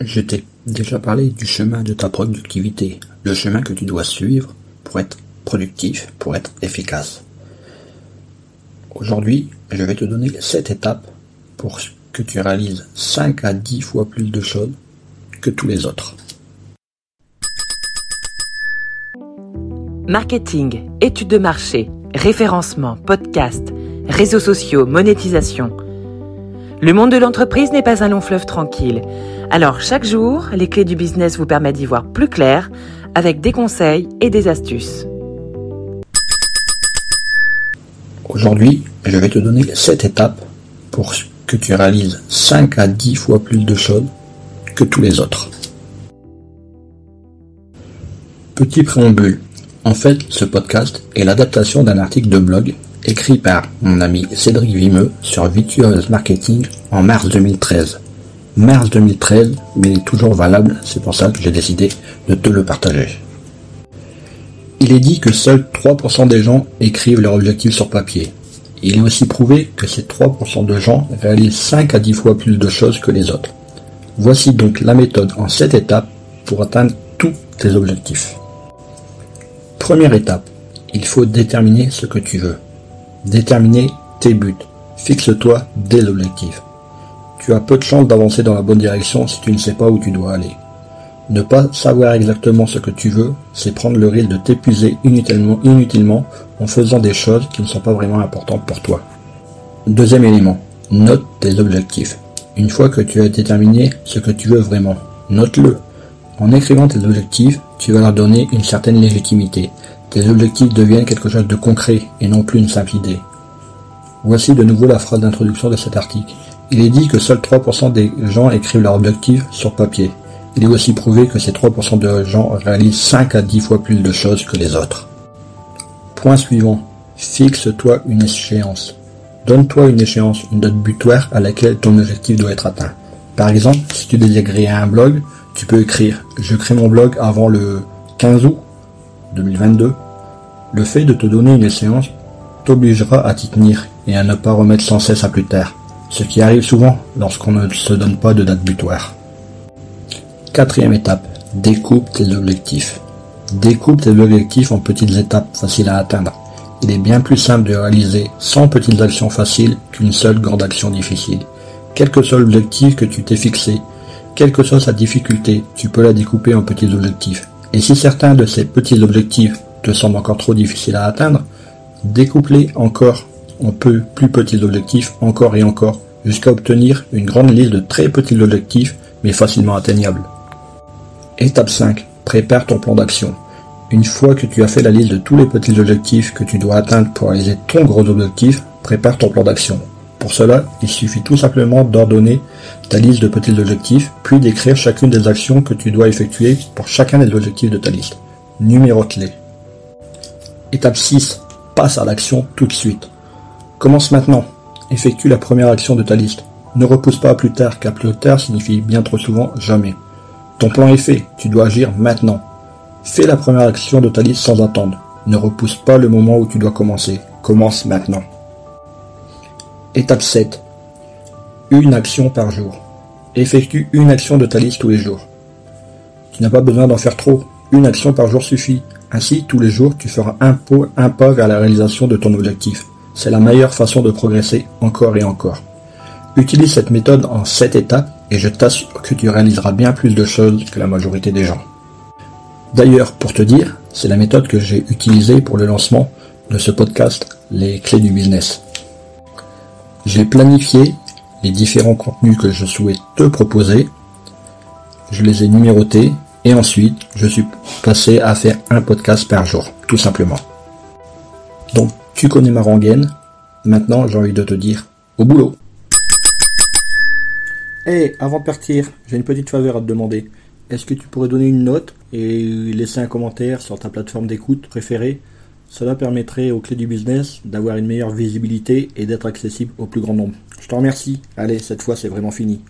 Je t'ai déjà parlé du chemin de ta productivité, le chemin que tu dois suivre pour être productif, pour être efficace. Aujourd'hui, je vais te donner cette étape pour que tu réalises 5 à 10 fois plus de choses que tous les autres. Marketing, études de marché, référencement, podcast, réseaux sociaux, monétisation. Le monde de l'entreprise n'est pas un long fleuve tranquille. Alors chaque jour, les clés du business vous permettent d'y voir plus clair avec des conseils et des astuces. Aujourd'hui, je vais te donner cette étape pour que tu réalises 5 à 10 fois plus de choses que tous les autres. Petit préambule. En fait, ce podcast est l'adaptation d'un article de blog écrit par mon ami Cédric Vimeux sur Virtuous Marketing en mars 2013. Mars 2013, mais il est toujours valable, c'est pour ça que j'ai décidé de te le partager. Il est dit que seuls 3% des gens écrivent leurs objectifs sur papier. Il est aussi prouvé que ces 3% de gens réalisent 5 à 10 fois plus de choses que les autres. Voici donc la méthode en 7 étapes pour atteindre tous tes objectifs. Première étape, il faut déterminer ce que tu veux. Déterminer tes buts. Fixe-toi des objectifs. Tu as peu de chances d'avancer dans la bonne direction si tu ne sais pas où tu dois aller. Ne pas savoir exactement ce que tu veux, c'est prendre le risque de t'épuiser inutilement, en faisant des choses qui ne sont pas vraiment importantes pour toi. Deuxième élément, note tes objectifs. Une fois que tu as déterminé ce que tu veux vraiment, note-le. En écrivant tes objectifs, tu vas leur donner une certaine légitimité. Tes objectifs deviennent quelque chose de concret et non plus une simple idée. Voici de nouveau la phrase d'introduction de cet article. Il est dit que seuls 3% des gens écrivent leurs objectifs sur papier. Il est aussi prouvé que ces 3% de gens réalisent 5 à 10 fois plus de choses que les autres. Point suivant. Fixe-toi une échéance. Donne-toi une échéance, une date butoir à laquelle ton objectif doit être atteint. Par exemple, si tu désires créer un blog, tu peux écrire « Je crée mon blog avant le 15 août 2022 ». Le fait de te donner une échéance t'obligera à t'y tenir et à ne pas remettre sans cesse à plus tard, ce qui arrive souvent lorsqu'on ne se donne pas de date butoir. Quatrième étape, découpe tes objectifs. Découpe tes objectifs en petites étapes faciles à atteindre. Il est bien plus simple de réaliser 100 petites actions faciles qu'une seule grande action difficile. Quel que soit l'objectif que tu t'es fixé, quelle que soit sa difficulté, tu peux la découper en petits objectifs. Et si certains de ces petits objectifs te semblent encore trop difficiles à atteindre, découpe-les encore en peu plus petits objectifs, encore et encore, jusqu'à obtenir une grande liste de très petits objectifs, mais facilement atteignables. Étape 5. Prépare ton plan d'action. Une fois que tu as fait la liste de tous les petits objectifs que tu dois atteindre pour réaliser ton gros objectif, prépare ton plan d'action. Pour cela, il suffit tout simplement d'ordonner ta liste de petits objectifs, puis d'écrire chacune des actions que tu dois effectuer pour chacun des objectifs de ta liste. Numérote-les. Étape 6. Passe à l'action tout de suite. Commence maintenant. Effectue la première action de ta liste. Ne repousse pas à plus tard, car plus tard signifie bien trop souvent jamais. Ton plan est fait, tu dois agir maintenant. Fais la première action de ta liste sans attendre. Ne repousse pas le moment où tu dois commencer. Commence maintenant. Étape 7. Une action par jour. Effectue une action de ta liste tous les jours. Tu n'as pas besoin d'en faire trop. Une action par jour suffit. Ainsi, tous les jours, tu feras un, un pas vers la réalisation de ton objectif. C'est la meilleure façon de progresser encore et encore. Utilise cette méthode en 7 étapes et je t'assure que tu réaliseras bien plus de choses que la majorité des gens. D'ailleurs, pour te dire, c'est la méthode que j'ai utilisée pour le lancement de ce podcast, Les clés du business. J'ai planifié les différents contenus que je souhaite te proposer, je les ai numérotés et ensuite je suis passé à faire un podcast par jour, tout simplement. Donc tu connais ma rengaine, maintenant j'ai envie de te dire au boulot. Hey, avant de partir, j'ai une petite faveur à te demander. Est-ce que tu pourrais donner une note et laisser un commentaire sur ta plateforme d'écoute préférée? Cela permettrait aux clés du business d'avoir une meilleure visibilité et d'être accessible au plus grand nombre. Je te remercie. Allez, cette fois c'est vraiment fini.